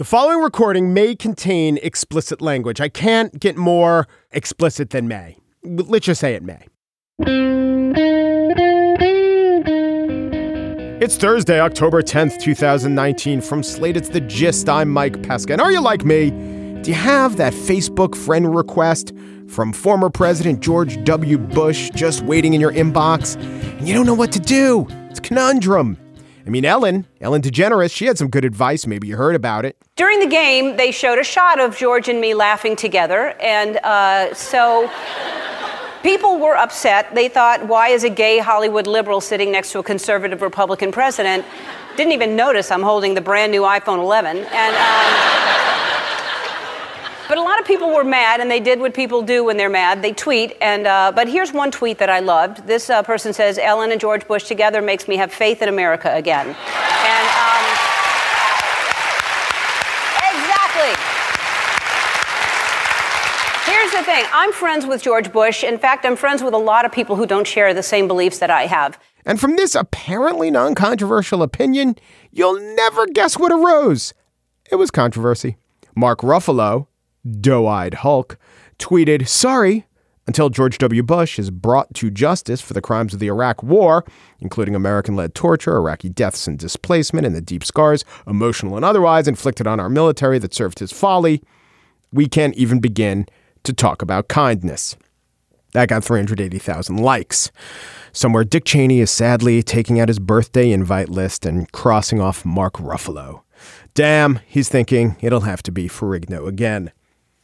The following recording may contain explicit language. I can't get more explicit than may. Let's just say it may. It's Thursday, October 10th, 2019. From Slate, it's The Gist. I'm Mike Pesca. And are you like me? Do you have that Facebook friend request from former President George W. Bush just waiting in your inbox? And you don't know what to do? It's conundrum. I mean, Ellen, Ellen DeGeneres, she had some good advice. Maybe you heard about it. During the game, they showed a shot of George and me laughing together. And uh, so people were upset. They thought, why is a gay Hollywood liberal sitting next to a conservative Republican president? Didn't even notice I'm holding the brand new iPhone 11. And. Um, but a lot of people were mad, and they did what people do when they're mad. They tweet, and uh, but here's one tweet that I loved. This uh, person says, "Ellen and George Bush together makes me have faith in America again." And um, exactly. Here's the thing. I'm friends with George Bush. In fact, I'm friends with a lot of people who don't share the same beliefs that I have. And from this apparently non controversial opinion, you'll never guess what arose. It was controversy. Mark Ruffalo, doe eyed Hulk, tweeted, Sorry, until George W. Bush is brought to justice for the crimes of the Iraq War, including American led torture, Iraqi deaths and displacement, and the deep scars, emotional and otherwise, inflicted on our military that served his folly, we can't even begin to talk about kindness. That got 380,000 likes. Somewhere, Dick Cheney is sadly taking out his birthday invite list and crossing off Mark Ruffalo. Damn, he's thinking it'll have to be Ferrigno again.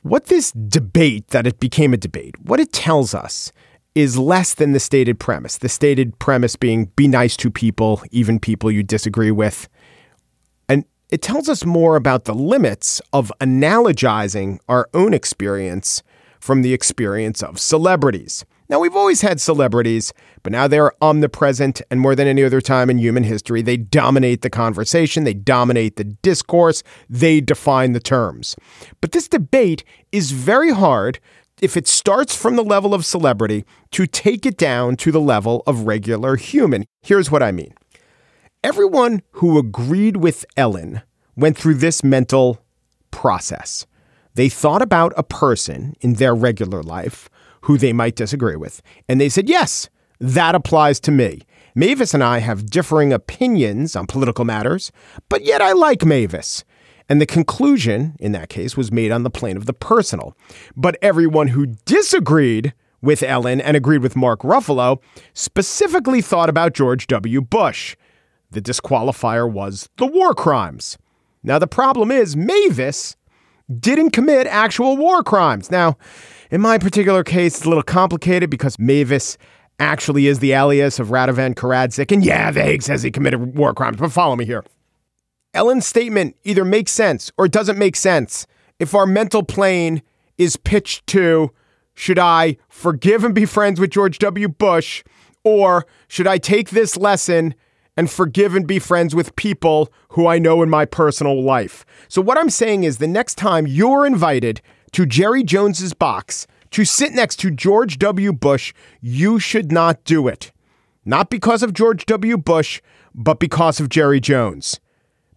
What this debate, that it became a debate, what it tells us is less than the stated premise. The stated premise being be nice to people, even people you disagree with. And it tells us more about the limits of analogizing our own experience from the experience of celebrities. Now, we've always had celebrities, but now they're omnipresent, and more than any other time in human history, they dominate the conversation, they dominate the discourse, they define the terms. But this debate is very hard if it starts from the level of celebrity to take it down to the level of regular human. Here's what I mean everyone who agreed with Ellen went through this mental process. They thought about a person in their regular life who they might disagree with. And they said, yes, that applies to me. Mavis and I have differing opinions on political matters, but yet I like Mavis. And the conclusion in that case was made on the plane of the personal. But everyone who disagreed with Ellen and agreed with Mark Ruffalo specifically thought about George W. Bush. The disqualifier was the war crimes. Now, the problem is Mavis didn't commit actual war crimes. Now, in my particular case, it's a little complicated because Mavis actually is the alias of Radovan Karadzic. And yeah, the Hague says he committed war crimes, but follow me here. Ellen's statement either makes sense or it doesn't make sense if our mental plane is pitched to should I forgive and be friends with George W. Bush, or should I take this lesson and forgive and be friends with people who I know in my personal life? So, what I'm saying is the next time you're invited to Jerry Jones's box to sit next to George W. Bush, you should not do it. Not because of George W. Bush, but because of Jerry Jones.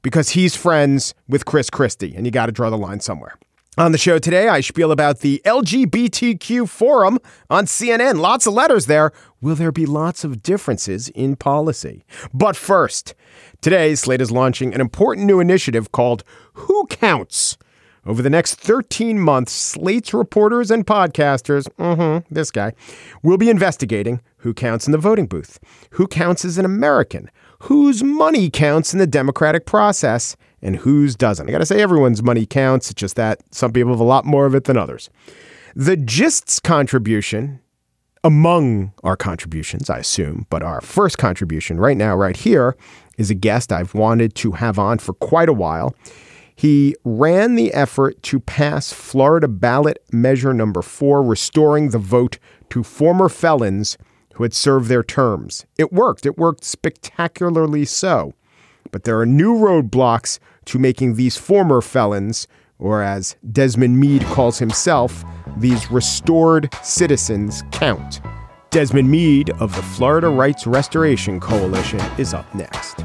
Because he's friends with Chris Christie, and you got to draw the line somewhere. On the show today, I spiel about the LGBTQ forum on CNN. Lots of letters there. Will there be lots of differences in policy? But first, today, Slate is launching an important new initiative called Who Counts? Over the next 13 months, Slate's reporters and podcasters, mm-hmm, this guy, will be investigating who counts in the voting booth, who counts as an American, whose money counts in the democratic process, and whose doesn't. I got to say, everyone's money counts. It's just that some people have a lot more of it than others. The Gist's contribution, among our contributions, I assume, but our first contribution right now, right here, is a guest I've wanted to have on for quite a while. He ran the effort to pass Florida ballot measure number four, restoring the vote to former felons who had served their terms. It worked. It worked spectacularly so. But there are new roadblocks to making these former felons, or as Desmond Meade calls himself, these restored citizens count. Desmond Meade of the Florida Rights Restoration Coalition is up next.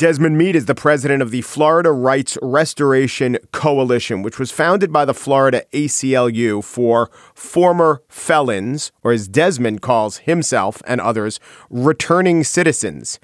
Desmond Meade is the president of the Florida Rights Restoration Coalition, which was founded by the Florida ACLU for former felons, or as Desmond calls himself and others, returning citizens.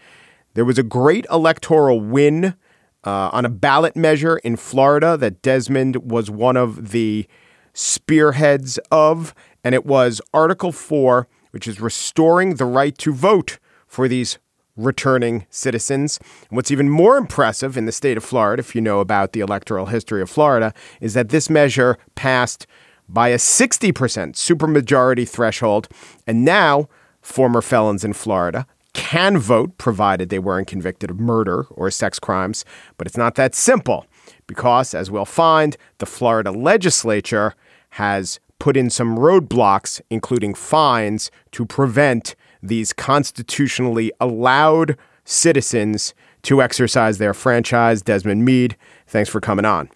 There was a great electoral win uh, on a ballot measure in Florida that Desmond was one of the spearheads of, and it was Article 4, which is restoring the right to vote for these returning citizens. What's even more impressive in the state of Florida, if you know about the electoral history of Florida, is that this measure passed by a 60% supermajority threshold. And now, former felons in Florida can vote provided they weren't convicted of murder or sex crimes. But it's not that simple because, as we'll find, the Florida legislature has put in some roadblocks, including fines, to prevent these constitutionally allowed citizens to exercise their franchise. Desmond Meade, thanks for coming on.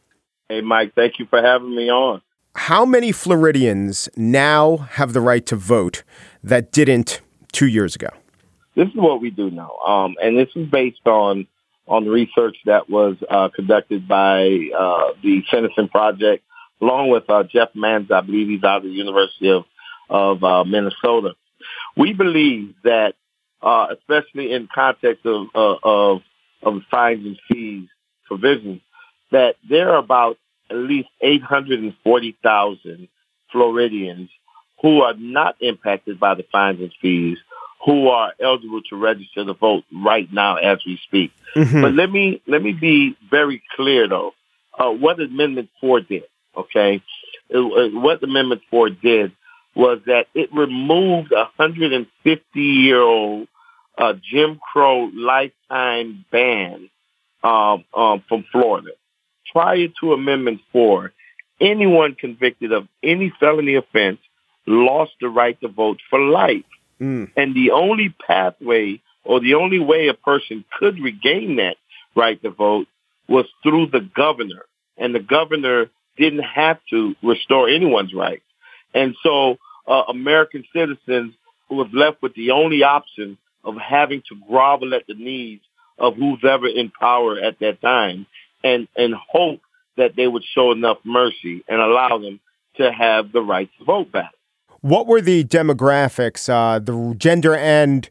Hey, Mike, thank you for having me on. How many Floridians now have the right to vote that didn't two years ago? This is what we do now, um, and this is based on on research that was uh, conducted by uh, the Citizen Project, along with uh, Jeff Manz, I believe he's out of the University of of uh, Minnesota. We believe that, uh, especially in context of, uh, of, of fines and fees provisions, that there are about at least 840,000 Floridians who are not impacted by the fines and fees who are eligible to register to vote right now as we speak. Mm-hmm. But let me let me be very clear though. Uh, what Amendment Four did, okay? It, uh, what Amendment Four did was that it removed a 150 year old uh, Jim Crow lifetime ban um, um, from Florida. Prior to Amendment 4, anyone convicted of any felony offense lost the right to vote for life. Mm. And the only pathway or the only way a person could regain that right to vote was through the governor. And the governor didn't have to restore anyone's rights. And so uh, American citizens who was left with the only option of having to grovel at the knees of who's ever in power at that time and, and hope that they would show enough mercy and allow them to have the right to vote back. What were the demographics, uh, the gender and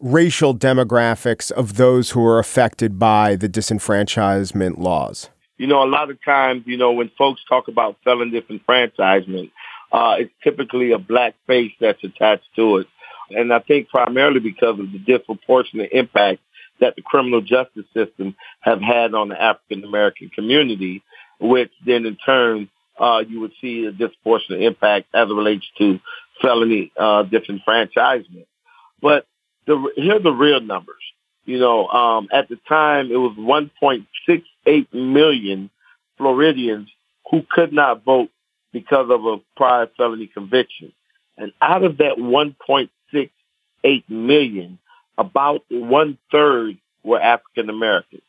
racial demographics of those who were affected by the disenfranchisement laws? You know, a lot of times, you know, when folks talk about felon disenfranchisement, uh, it's typically a black face that's attached to it. And I think primarily because of the disproportionate impact that the criminal justice system have had on the African American community, which then in turn uh, you would see a disproportionate impact as it relates to felony uh, disenfranchisement. But the, here are the real numbers. You know, um, at the time it was 1.68 million Floridians who could not vote because of a prior felony conviction. And out of that 1.68 million, about one third were African Americans,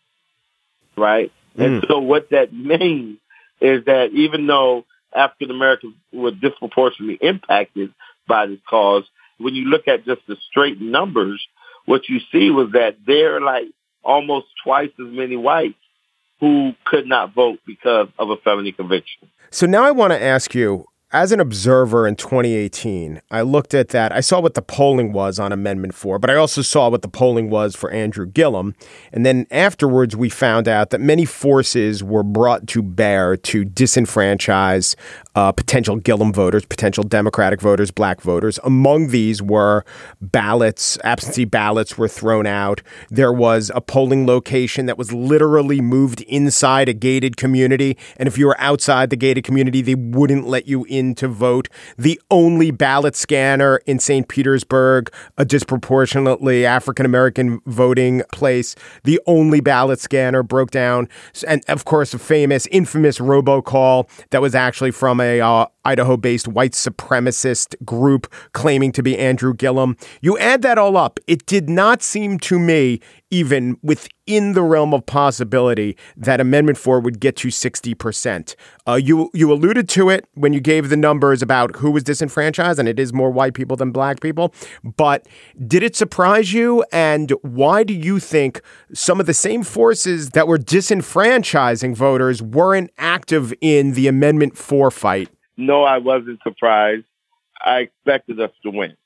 right? Mm. And so what that means is that even though African Americans were disproportionately impacted by this cause, when you look at just the straight numbers, what you see was that there are like almost twice as many whites who could not vote because of a felony conviction. So now I want to ask you as an observer in 2018, I looked at that. I saw what the polling was on Amendment 4, but I also saw what the polling was for Andrew Gillum. And then afterwards, we found out that many forces were brought to bear to disenfranchise uh, potential Gillum voters, potential Democratic voters, black voters. Among these were ballots, absentee ballots were thrown out. There was a polling location that was literally moved inside a gated community. And if you were outside the gated community, they wouldn't let you in to vote. The only ballot scanner in St. Petersburg, a disproportionately African American voting place, the only ballot scanner broke down. And of course, a famous, infamous robocall that was actually from a uh, Idaho based white supremacist group claiming to be Andrew Gillum. You add that all up, it did not seem to me, even within the realm of possibility, that Amendment 4 would get to 60%. Uh, you, you alluded to it when you gave the numbers about who was disenfranchised, and it is more white people than black people. But did it surprise you? And why do you think some of the same forces that were disenfranchising voters weren't active in the Amendment 4 fight? No, I wasn't surprised. I expected us to win.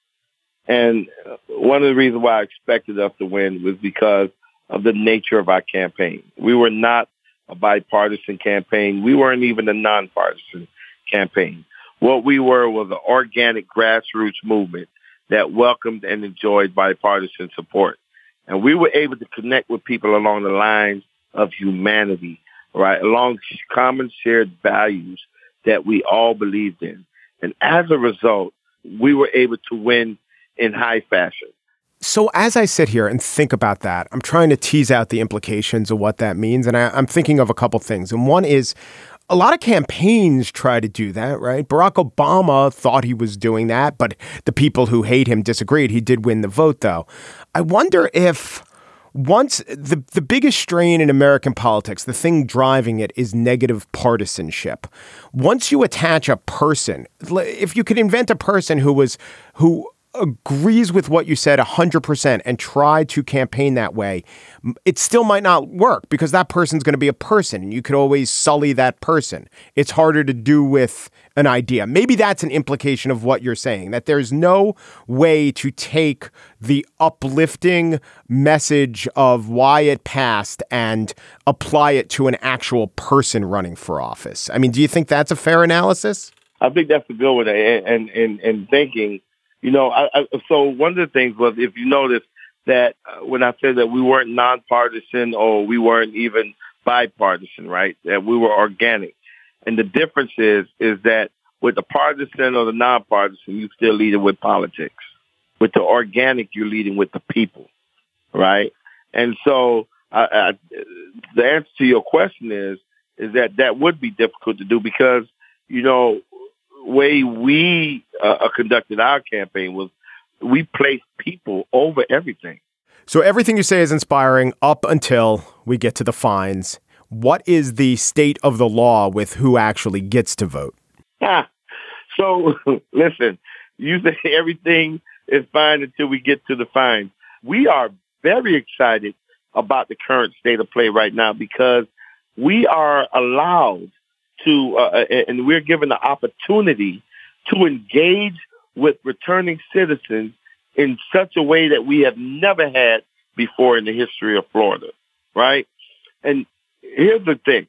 And one of the reasons why I expected us to win was because of the nature of our campaign. We were not a bipartisan campaign. We weren't even a nonpartisan campaign. What we were was an organic grassroots movement that welcomed and enjoyed bipartisan support. And we were able to connect with people along the lines of humanity, right? Along common shared values that we all believed in. And as a result, we were able to win in high fashion. So, as I sit here and think about that, I'm trying to tease out the implications of what that means. And I, am thinking of a couple things. And one is a lot of campaigns try to do that, right? Barack Obama thought he was doing that, but the people who hate him disagreed. He did win the vote, though. I wonder if once the the biggest strain in American politics, the thing driving it is negative partisanship. Once you attach a person, if you could invent a person who was who agrees with what you said 100% and try to campaign that way, it still might not work because that person's going to be a person and you could always sully that person. It's harder to do with an idea. Maybe that's an implication of what you're saying that there's no way to take the uplifting message of why it passed and apply it to an actual person running for office. I mean, do you think that's a fair analysis? I think that's a good one. And, and, and thinking you know, I, I, so one of the things was if you notice that uh, when I said that we weren't nonpartisan or we weren't even bipartisan, right? That we were organic. And the difference is, is that with the partisan or the nonpartisan, you still leading with politics. With the organic, you're leading with the people, right? And so I, I, the answer to your question is, is that that would be difficult to do because, you know, way we uh, uh, conducted our campaign was we placed people over everything. So everything you say is inspiring up until we get to the fines. What is the state of the law with who actually gets to vote? Ah, so listen, you say everything is fine until we get to the fines. We are very excited about the current state of play right now because we are allowed to, uh, uh, and we're given the opportunity to engage with returning citizens in such a way that we have never had before in the history of Florida, right? And here's the thing.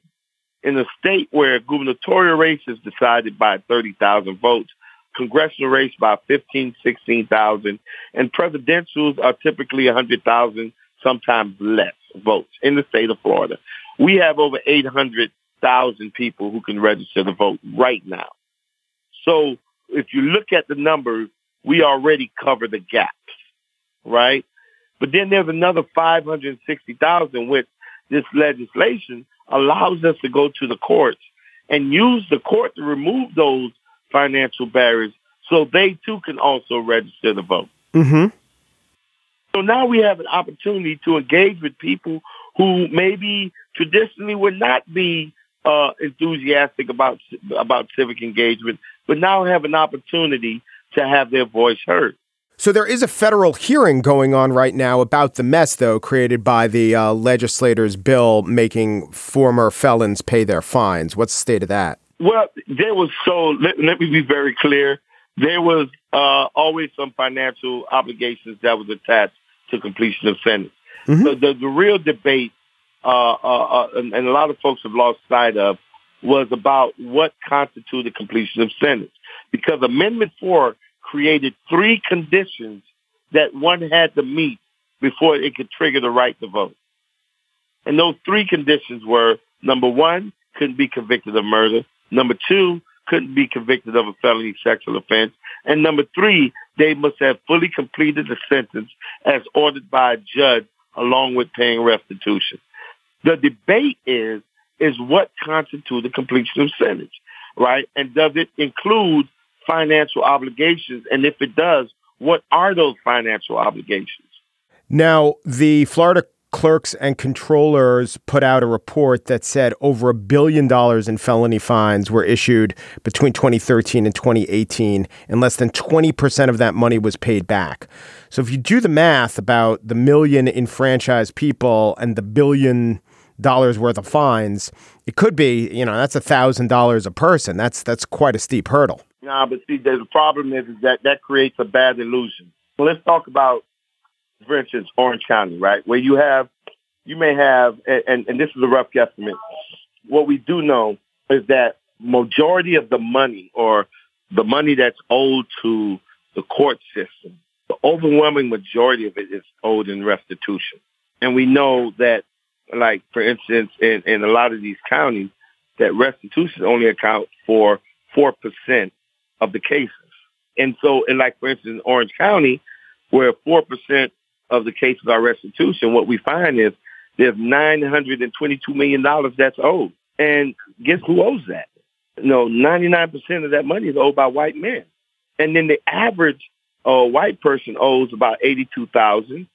In a state where gubernatorial race is decided by 30,000 votes, congressional race by 15, 16,000, and presidentials are typically 100,000, sometimes less votes in the state of Florida. We have over 800 thousand people who can register to vote right now. So if you look at the numbers, we already cover the gaps, right? But then there's another 560,000 which this legislation allows us to go to the courts and use the court to remove those financial barriers so they too can also register to vote. Mm-hmm. So now we have an opportunity to engage with people who maybe traditionally would not be uh, enthusiastic about about civic engagement, but now have an opportunity to have their voice heard. So there is a federal hearing going on right now about the mess, though, created by the uh, legislators' bill making former felons pay their fines. What's the state of that? Well, there was so. Let, let me be very clear. There was uh, always some financial obligations that was attached to completion of sentence. Mm-hmm. So the, the real debate uh, uh, uh, and, and a lot of folks have lost sight of was about what constituted completion of sentence. Because Amendment 4 created three conditions that one had to meet before it could trigger the right to vote. And those three conditions were, number one, couldn't be convicted of murder. Number two, couldn't be convicted of a felony sexual offense. And number three, they must have fully completed the sentence as ordered by a judge along with paying restitution. The debate is, is what constitutes a completion of sentence. right? And does it include financial obligations? And if it does, what are those financial obligations? Now, the Florida clerks and controllers put out a report that said over a billion dollars in felony fines were issued between 2013 and 2018, and less than 20% of that money was paid back. So if you do the math about the million enfranchised people and the billion dollars worth of fines, it could be, you know, that's a thousand dollars a person. That's that's quite a steep hurdle. Nah, but see, the problem is, is that that creates a bad illusion. So let's talk about for instance, Orange County, right, where you have, you may have, and, and this is a rough guesstimate. What we do know is that majority of the money or the money that's owed to the court system, the overwhelming majority of it is owed in restitution. And we know that, like, for instance, in, in a lot of these counties, that restitution only accounts for 4% of the cases. And so, and like, for instance, in Orange County, where 4% of the cases are restitution, what we find is there's $922 million that's owed. And guess who owes that? Know, 99% of that money is owed by white men. And then the average uh, white person owes about 82000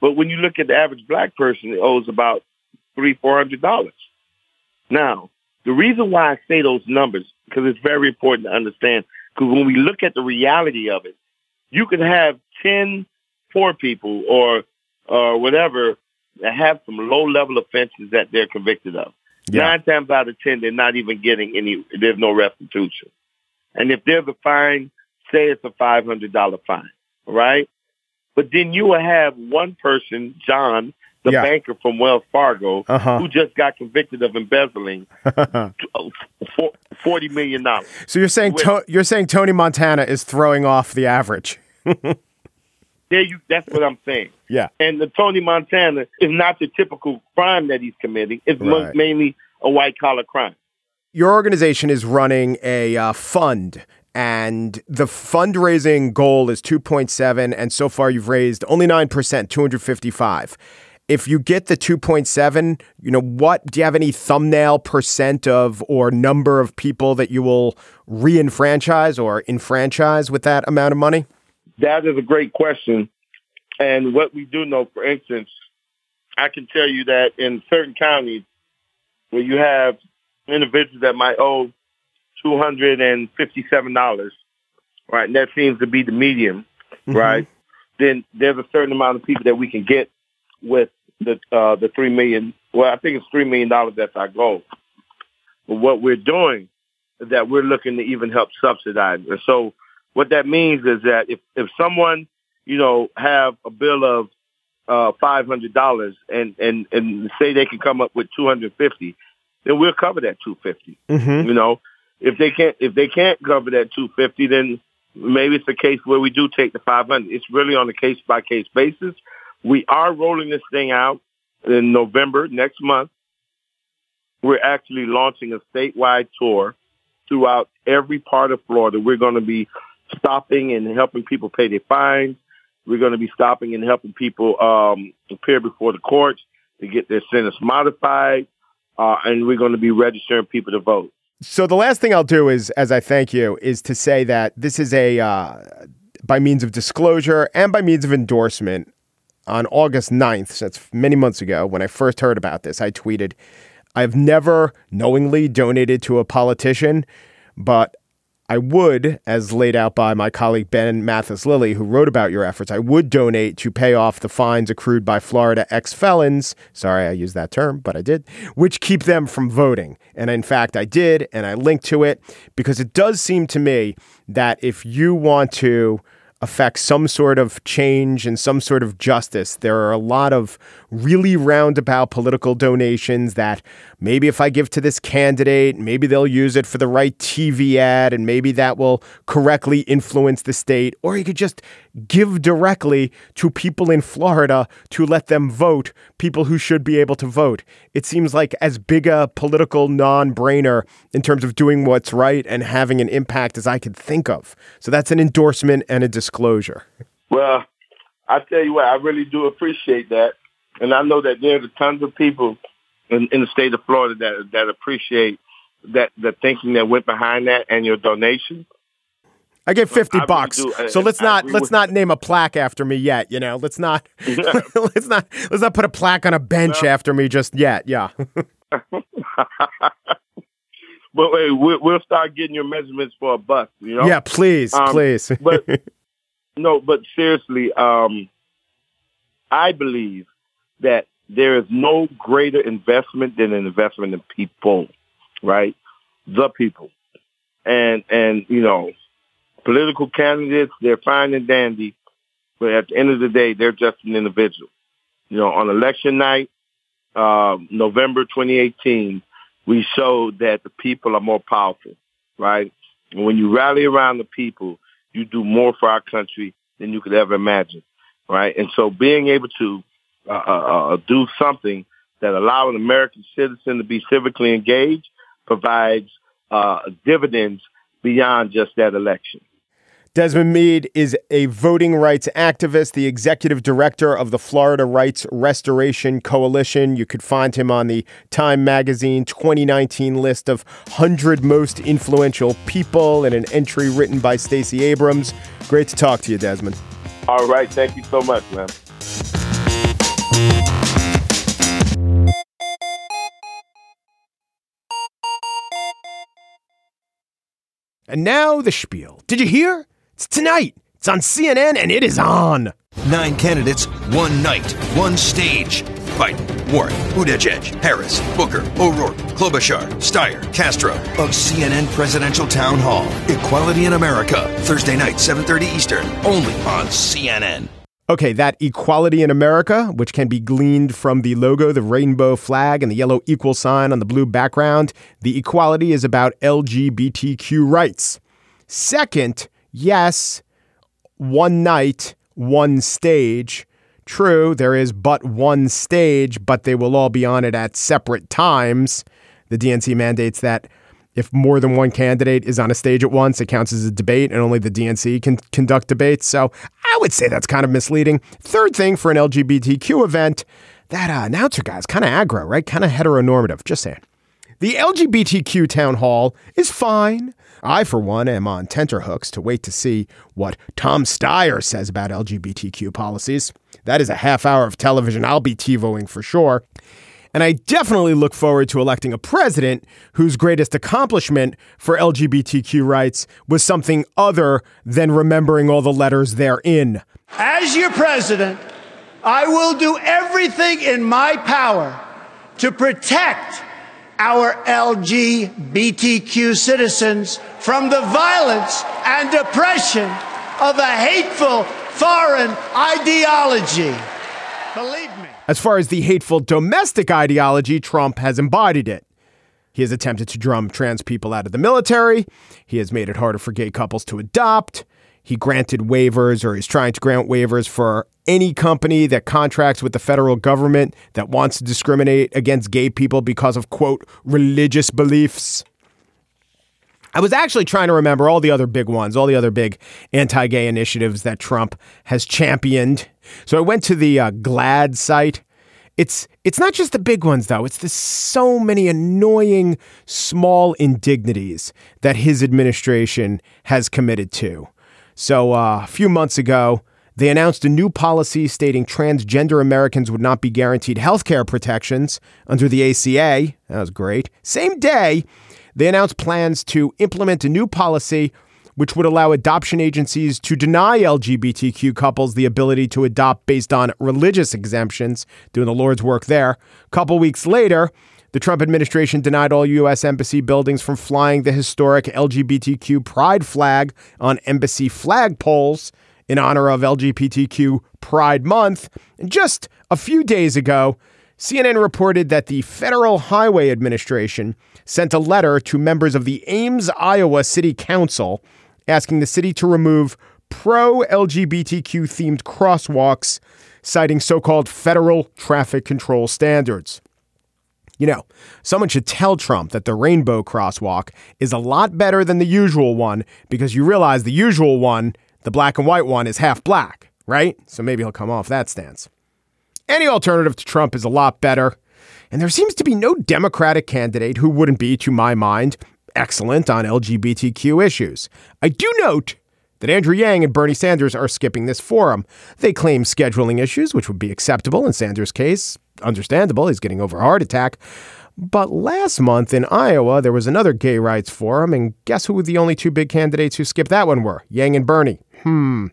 But when you look at the average black person, it owes about three, four hundred dollars. Now, the reason why I say those numbers, because it's very important to understand, because when we look at the reality of it, you can have 10 poor people or or whatever that have some low level offenses that they're convicted of. Yeah. Nine times out of ten, they're not even getting any. There's no restitution. And if there's a fine, say it's a five hundred dollar fine, right? But then you will have one person, John, the yeah. banker from Wells Fargo, uh-huh. who just got convicted of embezzling forty million dollars. So you're saying to- you're saying Tony Montana is throwing off the average. There you that's what I'm saying. Yeah. And the Tony Montana is not the typical crime that he's committing. It's right. mainly a white collar crime. Your organization is running a uh, fund and the fundraising goal is 2.7 and so far you've raised only 9%, 255. If you get the 2.7, you know, what do you have any thumbnail percent of or number of people that you will re-enfranchise or enfranchise with that amount of money? That is a great question. And what we do know, for instance, I can tell you that in certain counties where you have individuals that might owe $257, right, and that seems to be the medium, mm-hmm. right, then there's a certain amount of people that we can get with the uh, the three million. Well, I think it's three million dollars. That's our goal. But what we're doing is that we're looking to even help subsidize. And so what that means is that if, if someone, you know, have a bill of uh, five hundred dollars and, and, and say they can come up with two hundred fifty, then we'll cover that two fifty. Mm-hmm. You know, if they can't if they can't cover that two fifty, then maybe it's a case where we do take the five hundred. It's really on a case by case basis. We are rolling this thing out in November next month. We're actually launching a statewide tour throughout every part of Florida. We're going to be stopping and helping people pay their fines. We're going to be stopping and helping people um, appear before the courts to get their sentence modified, uh, and we're going to be registering people to vote. So the last thing I'll do is, as I thank you, is to say that this is a uh, by means of disclosure and by means of endorsement. On August 9th, so that's many months ago, when I first heard about this, I tweeted, I've never knowingly donated to a politician, but I would, as laid out by my colleague Ben Mathis Lilley, who wrote about your efforts, I would donate to pay off the fines accrued by Florida ex felons. Sorry, I used that term, but I did, which keep them from voting. And in fact, I did, and I linked to it because it does seem to me that if you want to affect some sort of change and some sort of justice. There are a lot of really roundabout political donations that maybe if I give to this candidate, maybe they'll use it for the right TV ad and maybe that will correctly influence the state. Or you could just give directly to people in Florida to let them vote, people who should be able to vote. It seems like as big a political non brainer in terms of doing what's right and having an impact as I could think of. So that's an endorsement and a disclosure. Well, I tell you what, I really do appreciate that. And I know that there's tons of people in, in the state of Florida that that appreciate that the thinking that went behind that and your donation. I get fifty I really bucks. do, so and let's I not let's not name a plaque after me yet. You know, let's not let's not let's not put a plaque on a bench after me just yet. Yeah. But wait, we'll, we'll start getting your measurements for a bus. You know. Yeah, please, Um, please. but no, but seriously, um, I believe that there is no greater investment than an investment in people, right? The people, and and you know, political candidates they're fine and dandy, but at the end of the day, they're just an individual. You know, on election night, uh, November 2018, we showed that the people are more powerful, right? And when you rally around the people, you do more for our country than you could ever imagine, right? And so being able to uh, uh, uh, do something that allow an American citizen to be civically engaged provides uh, dividends beyond just that election. Desmond Meade is a voting rights activist, the executive director of the Florida Rights Restoration Coalition. You could find him on the Time Magazine 2019 list of 100 most influential people in an entry written by Stacey Abrams. Great to talk to you, Desmond. All right. Thank you so much, man. And now the spiel. Did you hear? It's tonight. It's on CNN and it is on. Nine candidates, one night, one stage. Biden, Warren, Buttigieg, Harris, Booker, O'Rourke, Klobuchar, Steyer, Castro of CNN Presidential Town Hall. Equality in America, Thursday night, 7:30 Eastern, only on CNN. Okay, that equality in America, which can be gleaned from the logo, the rainbow flag, and the yellow equal sign on the blue background, the equality is about LGBTQ rights. Second, yes, one night, one stage. True, there is but one stage, but they will all be on it at separate times. The DNC mandates that if more than one candidate is on a stage at once, it counts as a debate, and only the DNC can conduct debates. So I would say that's kind of misleading. Third thing for an LGBTQ event, that uh, announcer guy's kind of aggro, right? Kind of heteronormative. Just saying. The LGBTQ town hall is fine. I, for one, am on tenterhooks to wait to see what Tom Steyer says about LGBTQ policies. That is a half hour of television I'll be TiVoing for sure. And I definitely look forward to electing a president whose greatest accomplishment for LGBTQ rights was something other than remembering all the letters therein. As your president, I will do everything in my power to protect our LGBTQ citizens from the violence and oppression of a hateful foreign ideology. Believe me. As far as the hateful domestic ideology, Trump has embodied it. He has attempted to drum trans people out of the military. He has made it harder for gay couples to adopt. He granted waivers or is trying to grant waivers for any company that contracts with the federal government that wants to discriminate against gay people because of, quote, religious beliefs. I was actually trying to remember all the other big ones, all the other big anti gay initiatives that Trump has championed. So I went to the uh, GLAAD site. It's it's not just the big ones though. It's the so many annoying small indignities that his administration has committed to. So uh, a few months ago, they announced a new policy stating transgender Americans would not be guaranteed health care protections under the ACA. That was great. Same day, they announced plans to implement a new policy which would allow adoption agencies to deny LGBTQ couples the ability to adopt based on religious exemptions, doing the Lord's work there. A couple weeks later, the Trump administration denied all U.S. embassy buildings from flying the historic LGBTQ pride flag on embassy flagpoles in honor of LGBTQ Pride Month. And just a few days ago, CNN reported that the Federal Highway Administration sent a letter to members of the Ames, Iowa City Council asking the city to remove pro LGBTQ themed crosswalks, citing so called federal traffic control standards. You know, someone should tell Trump that the rainbow crosswalk is a lot better than the usual one because you realize the usual one, the black and white one, is half black, right? So maybe he'll come off that stance. Any alternative to Trump is a lot better. And there seems to be no Democratic candidate who wouldn't be, to my mind, excellent on LGBTQ issues. I do note that Andrew Yang and Bernie Sanders are skipping this forum. They claim scheduling issues, which would be acceptable in Sanders' case. Understandable, he's getting over a heart attack. But last month in Iowa, there was another gay rights forum, and guess who the only two big candidates who skipped that one were? Yang and Bernie. Hmm.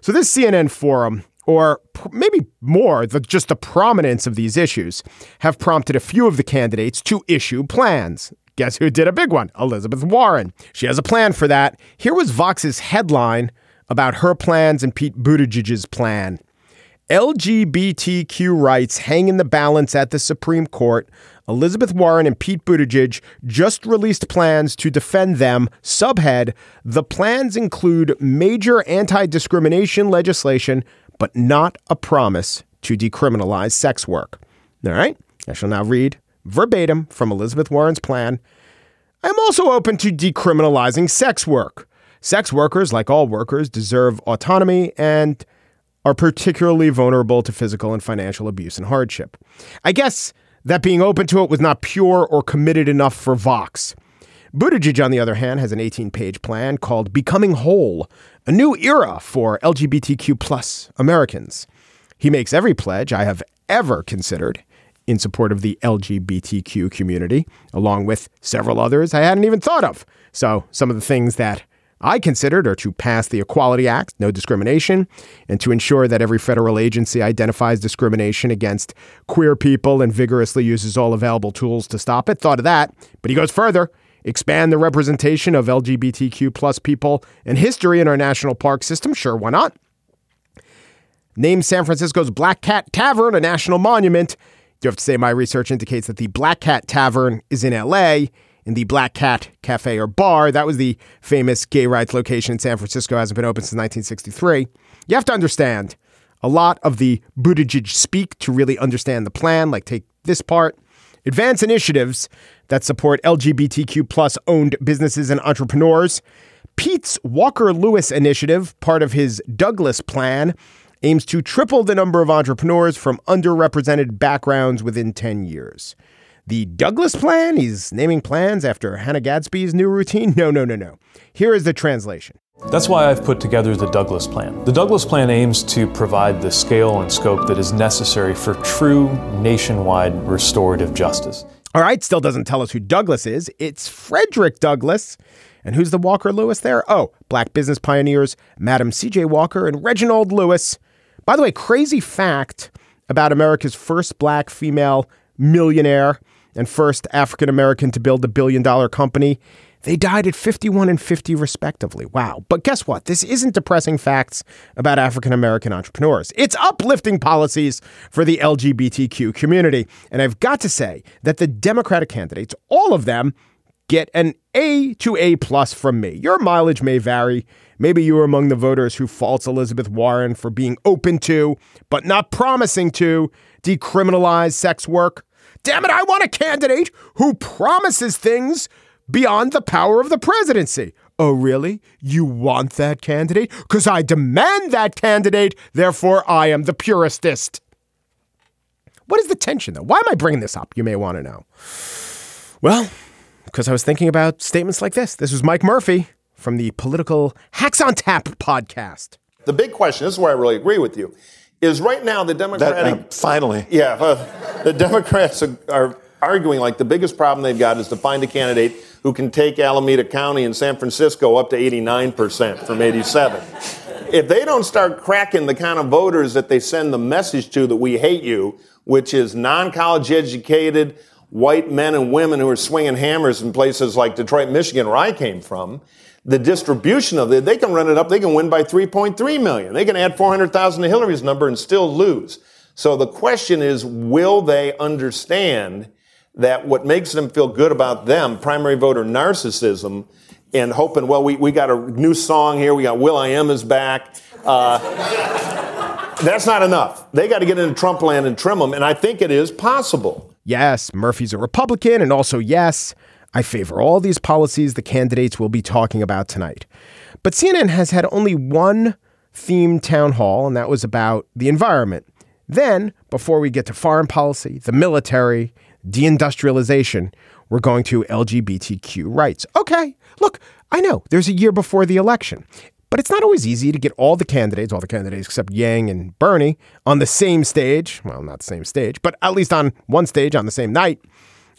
So this CNN forum, or maybe more, the, just the prominence of these issues, have prompted a few of the candidates to issue plans. Guess who did a big one? Elizabeth Warren. She has a plan for that. Here was Vox's headline about her plans and Pete Buttigieg's plan. LGBTQ rights hang in the balance at the Supreme Court. Elizabeth Warren and Pete Buttigieg just released plans to defend them. Subhead The plans include major anti discrimination legislation, but not a promise to decriminalize sex work. All right, I shall now read verbatim from Elizabeth Warren's plan. I'm also open to decriminalizing sex work. Sex workers, like all workers, deserve autonomy and are particularly vulnerable to physical and financial abuse and hardship. I guess that being open to it was not pure or committed enough for Vox. Buttigieg, on the other hand, has an 18 page plan called Becoming Whole, a new era for LGBTQ plus Americans. He makes every pledge I have ever considered in support of the LGBTQ community, along with several others I hadn't even thought of. So, some of the things that I considered are to pass the Equality Act, no discrimination, and to ensure that every federal agency identifies discrimination against queer people and vigorously uses all available tools to stop it. Thought of that, but he goes further. Expand the representation of LGBTQ plus people and history in our national park system. Sure, why not? Name San Francisco's Black Cat Tavern a national monument you have to say my research indicates that the Black Cat Tavern is in LA in the Black Cat Cafe or Bar. That was the famous gay rights location in San Francisco, hasn't been open since 1963. You have to understand a lot of the Buttigieg speak to really understand the plan, like take this part. Advance initiatives that support LGBTQ plus owned businesses and entrepreneurs. Pete's Walker Lewis initiative, part of his Douglass plan, aims to triple the number of entrepreneurs from underrepresented backgrounds within 10 years. The Douglas Plan? He's naming plans after Hannah Gadsby's new routine? No, no, no, no. Here is the translation. That's why I've put together the Douglass Plan. The Douglass Plan aims to provide the scale and scope that is necessary for true nationwide restorative justice. All right, still doesn't tell us who Douglas is. It's Frederick Douglass. And who's the Walker Lewis there? Oh, black business pioneers, Madam C.J. Walker and Reginald Lewis. By the way, crazy fact about America's first black female millionaire and first African American to build a billion dollar company. They died at 51 and 50, respectively. Wow. But guess what? This isn't depressing facts about African American entrepreneurs. It's uplifting policies for the LGBTQ community. And I've got to say that the Democratic candidates, all of them, get an A to A plus from me. Your mileage may vary. Maybe you were among the voters who faults Elizabeth Warren for being open to, but not promising to, decriminalize sex work. Damn it, I want a candidate who promises things beyond the power of the presidency. Oh, really? You want that candidate? Because I demand that candidate, therefore I am the puristist. What is the tension, though? Why am I bringing this up? You may want to know. Well, because I was thinking about statements like this. This was Mike Murphy from the political Hacks on Tap podcast. The big question, this is where I really agree with you, is right now the Democratic. That, uh, finally. Yeah, uh, the Democrats are, are arguing like the biggest problem they've got is to find a candidate who can take Alameda County and San Francisco up to 89% from 87. if they don't start cracking the kind of voters that they send the message to that we hate you, which is non-college educated, white men and women who are swinging hammers in places like Detroit, Michigan, where I came from, the distribution of it, they can run it up, they can win by 3.3 million. They can add 400,000 to Hillary's number and still lose. So the question is, will they understand that what makes them feel good about them, primary voter narcissism, and hoping, well, we, we got a new song here, we got will.i.am is back. Uh, that's not enough. They got to get into Trump land and trim them, and I think it is possible. Yes, Murphy's a Republican, and also, yes, I favor all these policies the candidates will be talking about tonight. But CNN has had only one themed town hall, and that was about the environment. Then, before we get to foreign policy, the military, deindustrialization, we're going to LGBTQ rights. Okay, look, I know there's a year before the election, but it's not always easy to get all the candidates, all the candidates except Yang and Bernie, on the same stage. Well, not the same stage, but at least on one stage on the same night.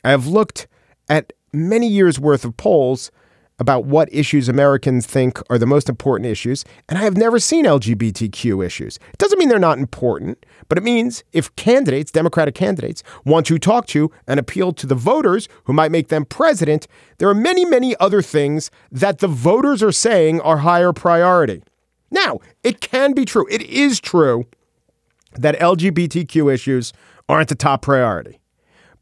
I have looked at many years worth of polls about what issues Americans think are the most important issues, and I have never seen LGBTQ issues. It doesn't mean they're not important, but it means if candidates, Democratic candidates, want to talk to and appeal to the voters who might make them president, there are many, many other things that the voters are saying are higher priority. Now, it can be true, it is true that LGBTQ issues aren't the top priority.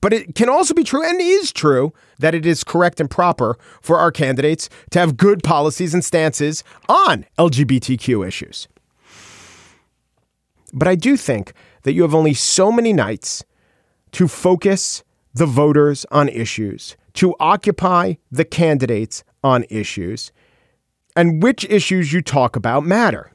But it can also be true and is true that it is correct and proper for our candidates to have good policies and stances on LGBTQ issues. But I do think that you have only so many nights to focus the voters on issues, to occupy the candidates on issues, and which issues you talk about matter.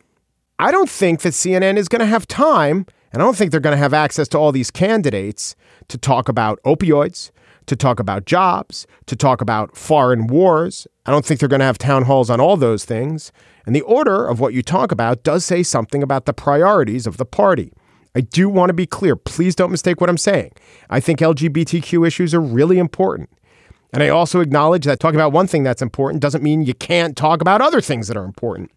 I don't think that CNN is going to have time, and I don't think they're going to have access to all these candidates to talk about opioids, to talk about jobs, to talk about foreign wars. I don't think they're going to have town halls on all those things. And the order of what you talk about does say something about the priorities of the party. I do want to be clear. Please don't mistake what I'm saying. I think LGBTQ issues are really important. And I also acknowledge that talking about one thing that's important doesn't mean you can't talk about other things that are important.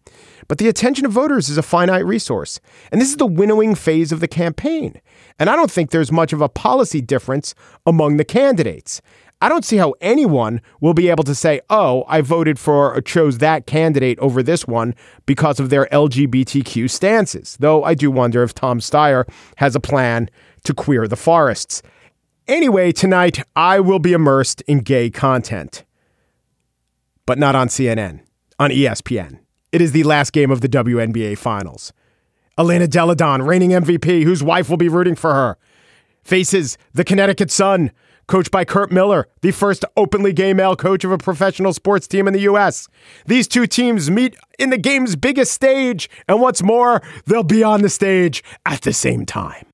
But the attention of voters is a finite resource. And this is the winnowing phase of the campaign. And I don't think there's much of a policy difference among the candidates. I don't see how anyone will be able to say, oh, I voted for or chose that candidate over this one because of their LGBTQ stances. Though I do wonder if Tom Steyer has a plan to queer the forests. Anyway, tonight I will be immersed in gay content, but not on CNN, on ESPN. It is the last game of the WNBA Finals. Elena Delle Donne, reigning MVP, whose wife will be rooting for her, faces the Connecticut Sun, coached by Curt Miller, the first openly gay male coach of a professional sports team in the U.S. These two teams meet in the game's biggest stage, and what's more, they'll be on the stage at the same time.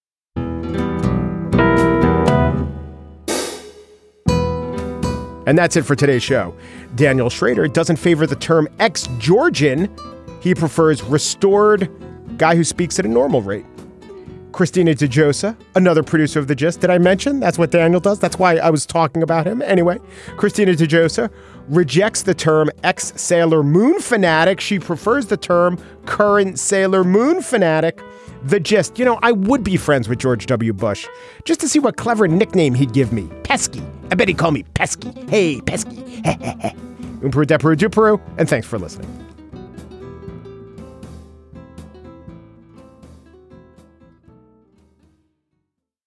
And that's it for today's show. Daniel Schroeder doesn't favor the term ex Georgian, he prefers restored guy who speaks at a normal rate. Christina Djossa, another producer of The Gist. Did I mention that's what Daniel does? That's why I was talking about him. Anyway, Christina Djossa rejects the term ex Sailor Moon fanatic. She prefers the term current Sailor Moon fanatic. The Gist. You know, I would be friends with George W. Bush just to see what clever nickname he'd give me. Pesky. I bet he'd call me Pesky. Hey, Pesky. Umperu Deperu Duperu. And thanks for listening.